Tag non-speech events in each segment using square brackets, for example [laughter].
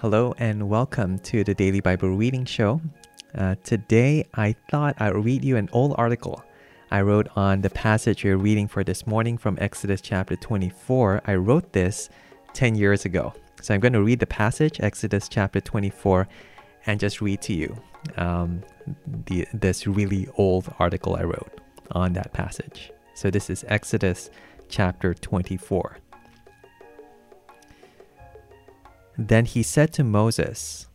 Hello and welcome to the Daily Bible Reading Show. Uh, today, I thought I'd read you an old article I wrote on the passage you're reading for this morning from Exodus chapter 24. I wrote this 10 years ago. So I'm going to read the passage, Exodus chapter 24, and just read to you um, the, this really old article I wrote on that passage. So this is Exodus chapter 24. Then he said to Moses,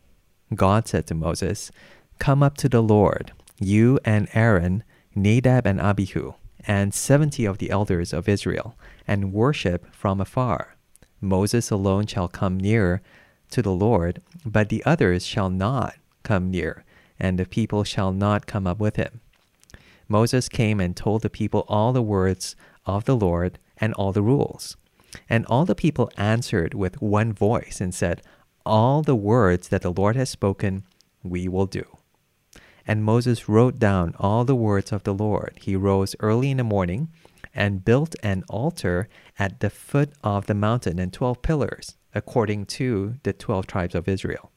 God said to Moses, Come up to the Lord, you and Aaron, Nadab and Abihu, and seventy of the elders of Israel, and worship from afar. Moses alone shall come near to the Lord, but the others shall not come near, and the people shall not come up with him. Moses came and told the people all the words of the Lord and all the rules. And all the people answered with one voice and said, All the words that the Lord has spoken, we will do. And Moses wrote down all the words of the Lord. He rose early in the morning and built an altar at the foot of the mountain and twelve pillars, according to the twelve tribes of Israel.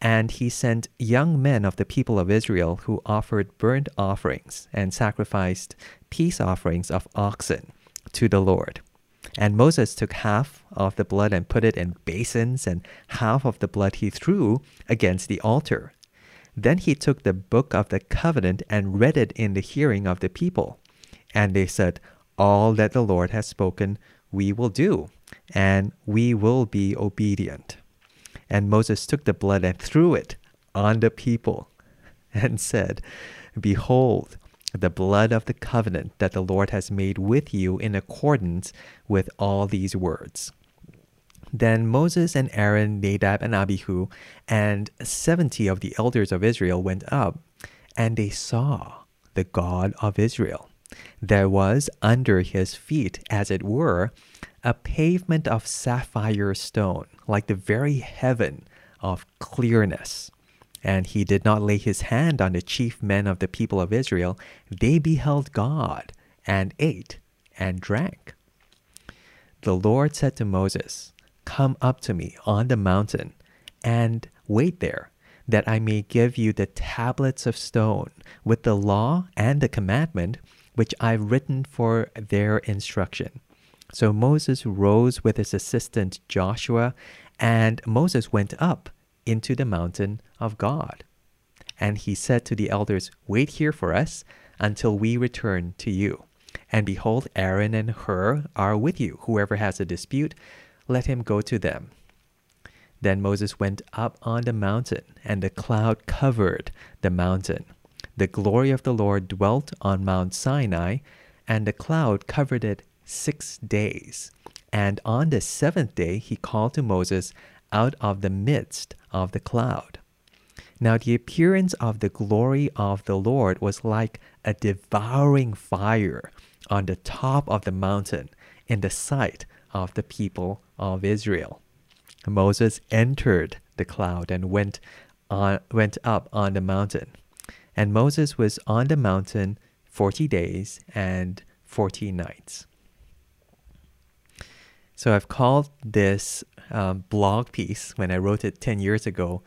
And he sent young men of the people of Israel who offered burnt offerings and sacrificed peace offerings of oxen to the Lord. And Moses took half of the blood and put it in basins, and half of the blood he threw against the altar. Then he took the book of the covenant and read it in the hearing of the people. And they said, All that the Lord has spoken, we will do, and we will be obedient. And Moses took the blood and threw it on the people [laughs] and said, Behold, the blood of the covenant that the Lord has made with you in accordance with all these words. Then Moses and Aaron, Nadab and Abihu, and seventy of the elders of Israel went up, and they saw the God of Israel. There was under his feet, as it were, a pavement of sapphire stone, like the very heaven of clearness. And he did not lay his hand on the chief men of the people of Israel. They beheld God and ate and drank. The Lord said to Moses, Come up to me on the mountain and wait there, that I may give you the tablets of stone with the law and the commandment which I've written for their instruction. So Moses rose with his assistant Joshua, and Moses went up into the mountain of God. And he said to the elders, Wait here for us until we return to you. And behold, Aaron and Hur are with you. Whoever has a dispute, let him go to them. Then Moses went up on the mountain, and the cloud covered the mountain. The glory of the Lord dwelt on Mount Sinai, and the cloud covered it six days. And on the seventh day he called to Moses out of the midst of the cloud. Now the appearance of the glory of the Lord was like a devouring fire on the top of the mountain in the sight of the people of Israel. Moses entered the cloud and went on, went up on the mountain. And Moses was on the mountain 40 days and 40 nights. So I've called this blog piece when I wrote it 10 years ago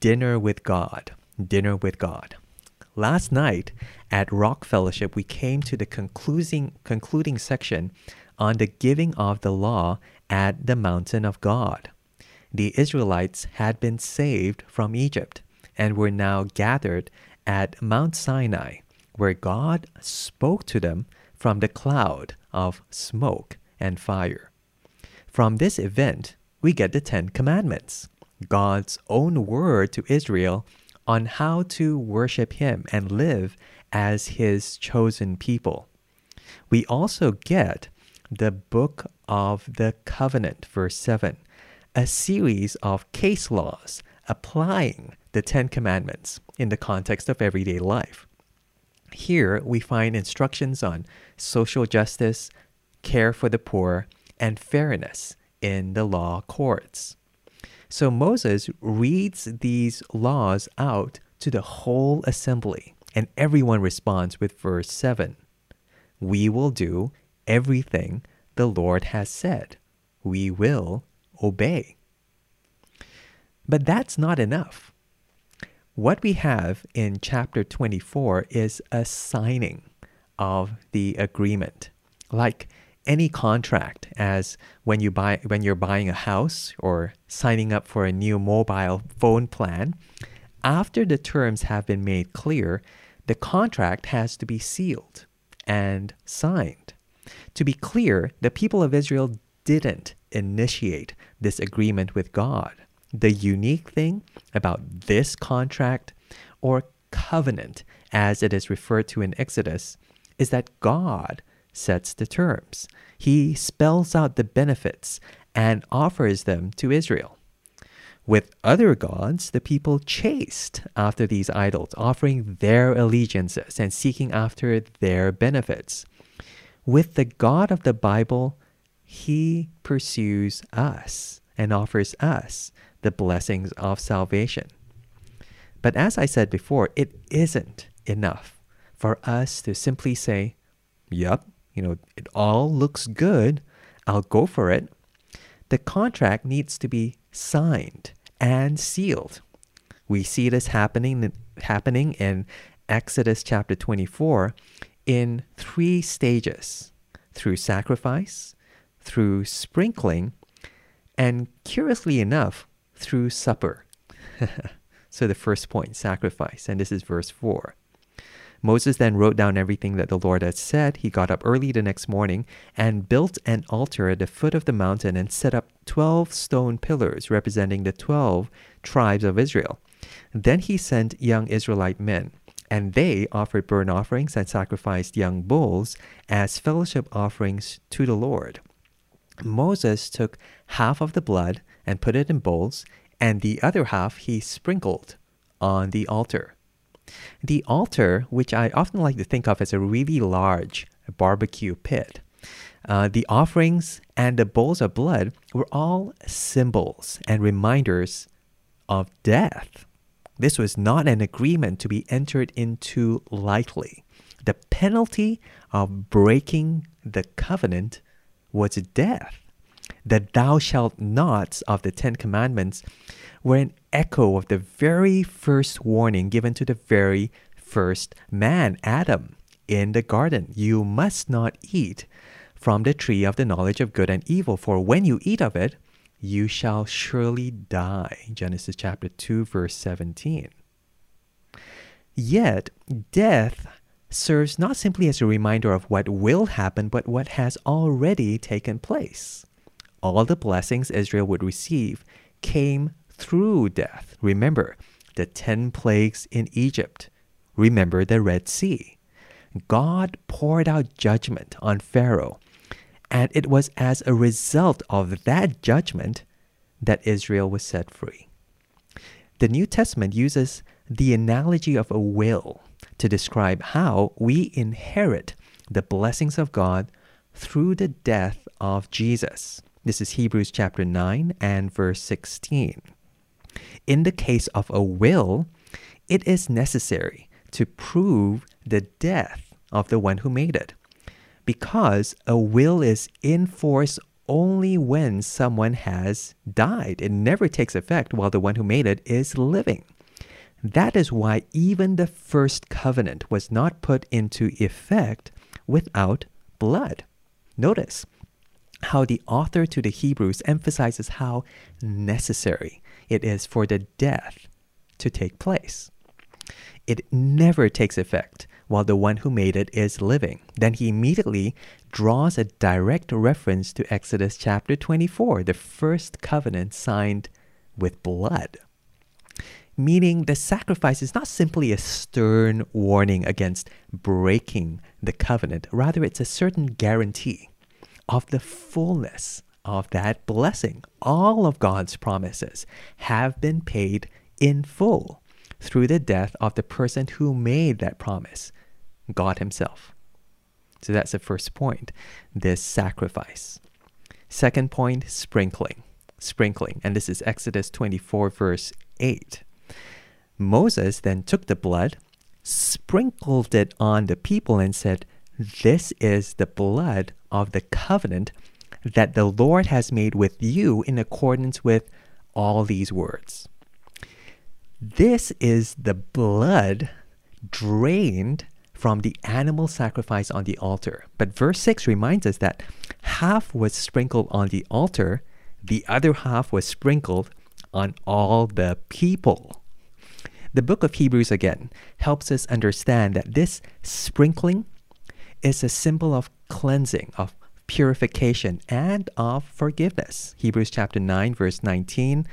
Dinner with God. Dinner with God. Last night at Rock Fellowship, we came to the concluding, concluding section on the giving of the law at the mountain of God. The Israelites had been saved from Egypt and were now gathered at Mount Sinai, where God spoke to them from the cloud of smoke and fire. From this event, we get the Ten Commandments, God's own word to Israel on how to worship Him and live as His chosen people. We also get the Book of the Covenant, verse 7, a series of case laws applying the Ten Commandments in the context of everyday life. Here we find instructions on social justice, care for the poor, and fairness in the law courts. So Moses reads these laws out to the whole assembly, and everyone responds with verse 7 We will do everything the Lord has said. We will obey. But that's not enough. What we have in chapter 24 is a signing of the agreement. Like any contract as when you buy when you're buying a house or signing up for a new mobile phone plan, after the terms have been made clear, the contract has to be sealed and signed. To be clear, the people of Israel didn't initiate this agreement with God. The unique thing about this contract or covenant, as it is referred to in Exodus, is that God sets the terms. He spells out the benefits and offers them to Israel. With other gods, the people chased after these idols, offering their allegiances and seeking after their benefits. With the God of the Bible, He pursues us and offers us the blessings of salvation. But as I said before, it isn't enough for us to simply say, Yep, you know, it all looks good. I'll go for it. The contract needs to be signed and sealed. We see this happening happening in Exodus chapter 24 in three stages through sacrifice, through sprinkling, and curiously enough, through supper. [laughs] so the first point, sacrifice, and this is verse 4. Moses then wrote down everything that the Lord had said. He got up early the next morning and built an altar at the foot of the mountain and set up 12 stone pillars representing the 12 tribes of Israel. Then he sent young Israelite men, and they offered burnt offerings and sacrificed young bulls as fellowship offerings to the Lord. Moses took half of the blood and put it in bowls, and the other half he sprinkled on the altar. The altar, which I often like to think of as a really large barbecue pit, uh, the offerings and the bowls of blood were all symbols and reminders of death. This was not an agreement to be entered into lightly. The penalty of breaking the covenant was death. The thou shalt nots of the Ten Commandments were an echo of the very first warning given to the very first man, Adam, in the garden. You must not eat from the tree of the knowledge of good and evil, for when you eat of it, you shall surely die. Genesis chapter 2, verse 17. Yet, death serves not simply as a reminder of what will happen, but what has already taken place. All the blessings Israel would receive came through death. Remember the 10 plagues in Egypt. Remember the Red Sea. God poured out judgment on Pharaoh, and it was as a result of that judgment that Israel was set free. The New Testament uses the analogy of a will to describe how we inherit the blessings of God through the death of Jesus. This is Hebrews chapter 9 and verse 16. In the case of a will, it is necessary to prove the death of the one who made it. Because a will is in force only when someone has died. It never takes effect while the one who made it is living. That is why even the first covenant was not put into effect without blood. Notice how the author to the Hebrews emphasizes how necessary it is for the death to take place. It never takes effect while the one who made it is living. Then he immediately draws a direct reference to Exodus chapter 24, the first covenant signed with blood. Meaning, the sacrifice is not simply a stern warning against breaking the covenant, rather, it's a certain guarantee of the fullness of that blessing. All of God's promises have been paid in full through the death of the person who made that promise, God Himself. So that's the first point, this sacrifice. Second point, sprinkling. Sprinkling. And this is Exodus 24, verse 8. Moses then took the blood, sprinkled it on the people, and said, This is the blood of the covenant that the Lord has made with you in accordance with all these words. This is the blood drained from the animal sacrifice on the altar. But verse 6 reminds us that half was sprinkled on the altar, the other half was sprinkled on all the people. The book of Hebrews again helps us understand that this sprinkling is a symbol of cleansing, of purification, and of forgiveness. Hebrews chapter 9, verse 19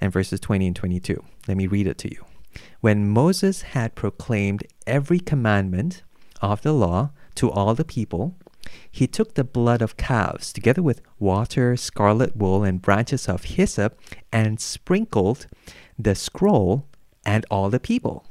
and verses 20 and 22. Let me read it to you. When Moses had proclaimed every commandment of the law to all the people, he took the blood of calves, together with water, scarlet wool, and branches of hyssop, and sprinkled the scroll and all the people.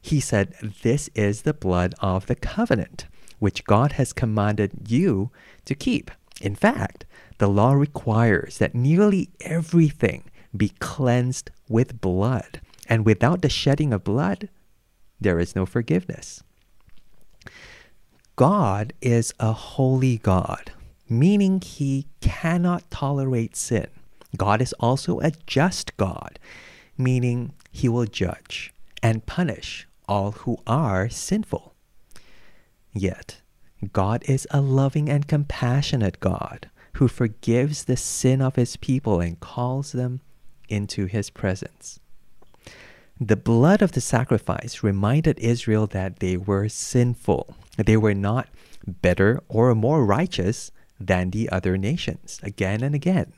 He said, This is the blood of the covenant, which God has commanded you to keep. In fact, the law requires that nearly everything be cleansed with blood. And without the shedding of blood, there is no forgiveness. God is a holy God, meaning he cannot tolerate sin. God is also a just God, meaning he will judge and punish all who are sinful. Yet, God is a loving and compassionate God who forgives the sin of his people and calls them into his presence. The blood of the sacrifice reminded Israel that they were sinful. They were not better or more righteous than the other nations. Again and again,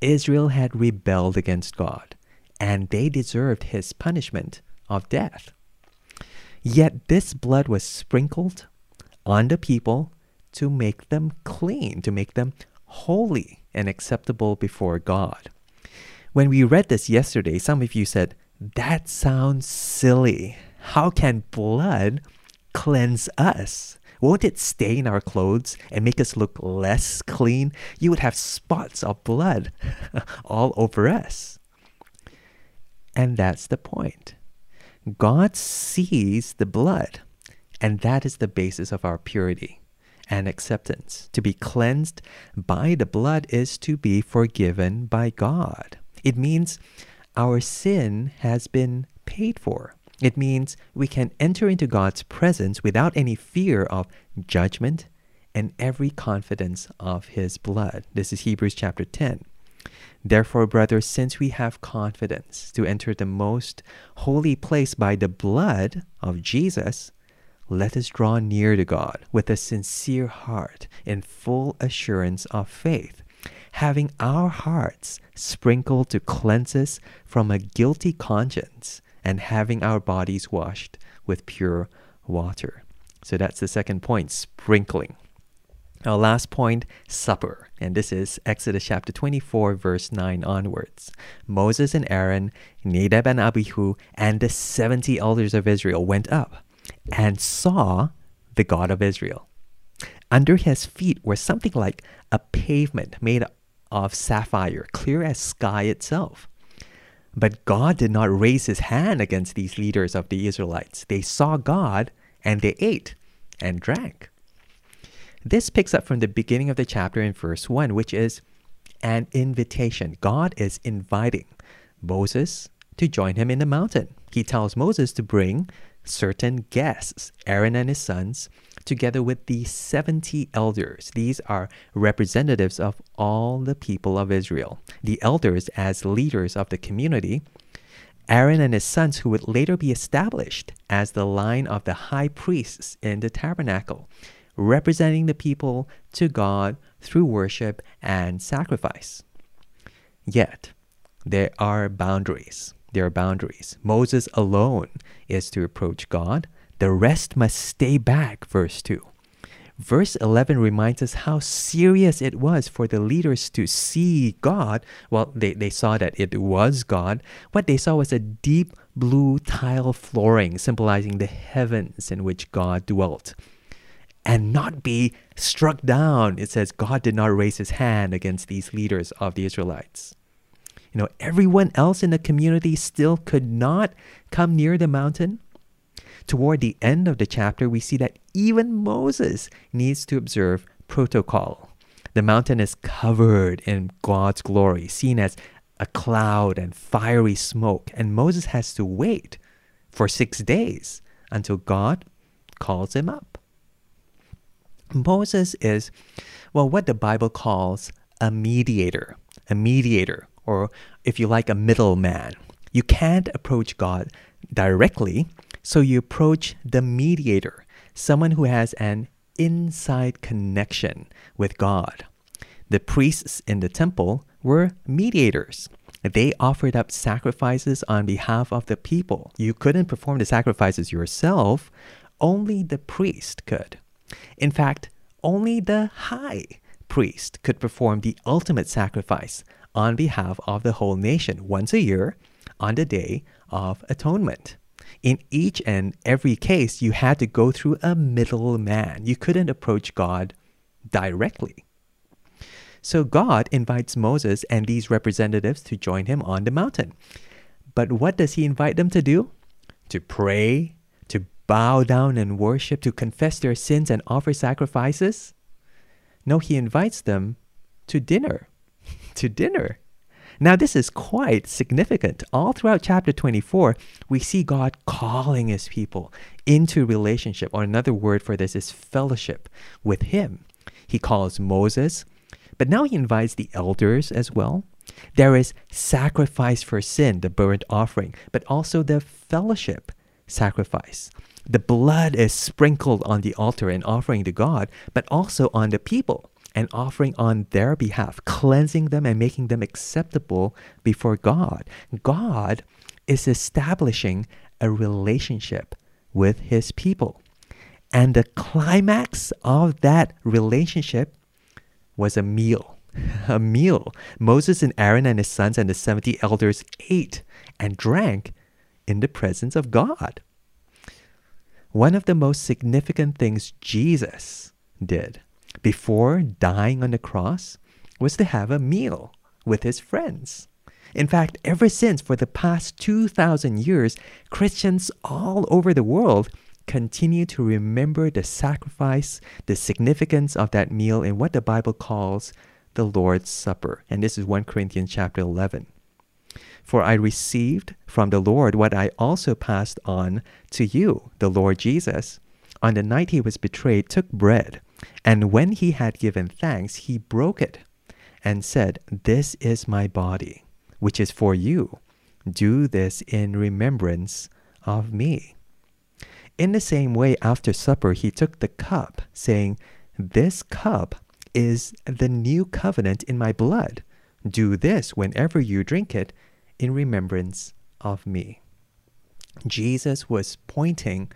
Israel had rebelled against God, and they deserved his punishment of death. Yet this blood was sprinkled on the people to make them clean, to make them holy and acceptable before God. When we read this yesterday, some of you said, that sounds silly. How can blood cleanse us? Won't it stain our clothes and make us look less clean? You would have spots of blood [laughs] all over us. And that's the point. God sees the blood, and that is the basis of our purity and acceptance. To be cleansed by the blood is to be forgiven by God. It means our sin has been paid for. It means we can enter into God's presence without any fear of judgment and every confidence of his blood. This is Hebrews chapter 10. Therefore, brothers, since we have confidence to enter the most holy place by the blood of Jesus, let us draw near to God with a sincere heart in full assurance of faith having our hearts sprinkled to cleanse us from a guilty conscience, and having our bodies washed with pure water. So that's the second point sprinkling. Our last point, supper. And this is Exodus chapter 24, verse 9 onwards. Moses and Aaron, Nadab and Abihu, and the 70 elders of Israel went up and saw the God of Israel. Under his feet was something like a pavement made of sapphire, clear as sky itself. But God did not raise his hand against these leaders of the Israelites. They saw God and they ate and drank. This picks up from the beginning of the chapter in verse 1, which is an invitation. God is inviting Moses to join him in the mountain. He tells Moses to bring certain guests, Aaron and his sons, together with the 70 elders. These are representatives of all the people of Israel. The elders, as leaders of the community, Aaron and his sons, who would later be established as the line of the high priests in the tabernacle, representing the people to God through worship and sacrifice. Yet, there are boundaries. There are boundaries. Moses alone is to approach God. The rest must stay back, verse 2. Verse 11 reminds us how serious it was for the leaders to see God. Well, they, they saw that it was God. What they saw was a deep blue tile flooring symbolizing the heavens in which God dwelt. And not be struck down. It says God did not raise his hand against these leaders of the Israelites. You know, everyone else in the community still could not come near the mountain Toward the end of the chapter, we see that even Moses needs to observe protocol. The mountain is covered in God's glory, seen as a cloud and fiery smoke, and Moses has to wait for six days until God calls him up. Moses is, well, what the Bible calls a mediator, a mediator, or if you like, a middleman. You can't approach God directly, so you approach the mediator, someone who has an inside connection with God. The priests in the temple were mediators. They offered up sacrifices on behalf of the people. You couldn't perform the sacrifices yourself, only the priest could. In fact, only the high priest could perform the ultimate sacrifice on behalf of the whole nation once a year on the Day of Atonement. In each and every case, you had to go through a middleman. You couldn't approach God directly. So God invites Moses and these representatives to join him on the mountain. But what does he invite them to do? To pray, to bow down and worship, to confess their sins and offer sacrifices? No, he invites them to dinner. To dinner. Now, this is quite significant. All throughout chapter 24, we see God calling his people into relationship, or another word for this is fellowship with him. He calls Moses, but now he invites the elders as well. There is sacrifice for sin, the burnt offering, but also the fellowship sacrifice. The blood is sprinkled on the altar and offering to God, but also on the people and offering on their behalf, cleansing them and making them acceptable before God. God is establishing a relationship with his people. And the climax of that relationship was a meal. [laughs] A meal. Moses and Aaron and his sons and the 70 elders ate and drank in the presence of God. One of the most significant things Jesus did before dying on the cross was to have a meal with his friends. In fact, ever since for the past 2,000 years, Christians all over the world continue to remember the sacrifice, the significance of that meal in what the Bible calls the Lord's Supper. And this is 1 Corinthians chapter 11. For I received from the Lord what I also passed on to you, the Lord Jesus. On the night he was betrayed, took bread. And when he had given thanks, he broke it and said, This is my body, which is for you. Do this in remembrance of me. In the same way, after supper, he took the cup, saying, This cup is the new covenant in my blood. Do this whenever you drink it in remembrance of me. Jesus was pointing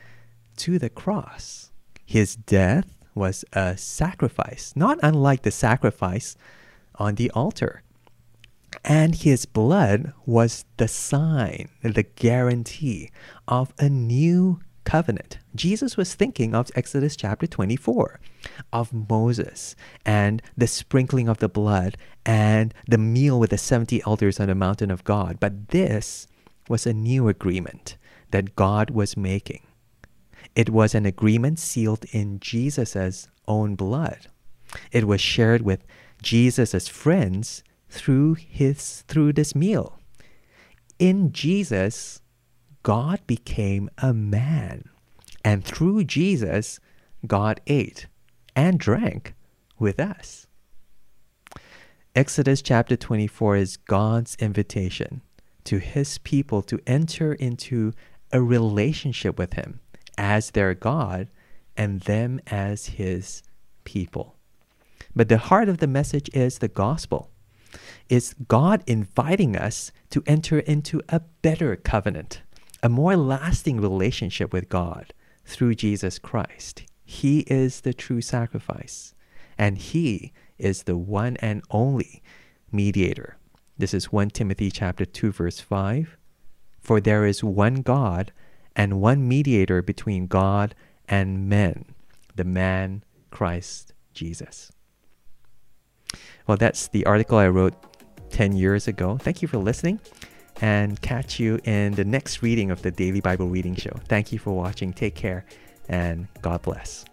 to the cross. His death was a sacrifice, not unlike the sacrifice on the altar. And his blood was the sign, the guarantee of a new covenant. Jesus was thinking of Exodus chapter 24, of Moses and the sprinkling of the blood and the meal with the 70 elders on the mountain of God. But this was a new agreement that God was making. It was an agreement sealed in Jesus' own blood. It was shared with Jesus' friends through his through this meal. In Jesus, God became a man. And through Jesus, God ate and drank with us. Exodus chapter 24 is God's invitation to his people to enter into a relationship with him as their God and them as his people. But the heart of the message is the gospel. It's God inviting us to enter into a better covenant, a more lasting relationship with God through Jesus Christ. He is the true sacrifice, and He is the one and only mediator. This is 1 Timothy chapter 2 verse 5. For there is one God and one mediator between God and men, the man Christ Jesus. Well, that's the article I wrote 10 years ago. Thank you for listening and catch you in the next reading of the Daily Bible Reading Show. Thank you for watching. Take care and God bless.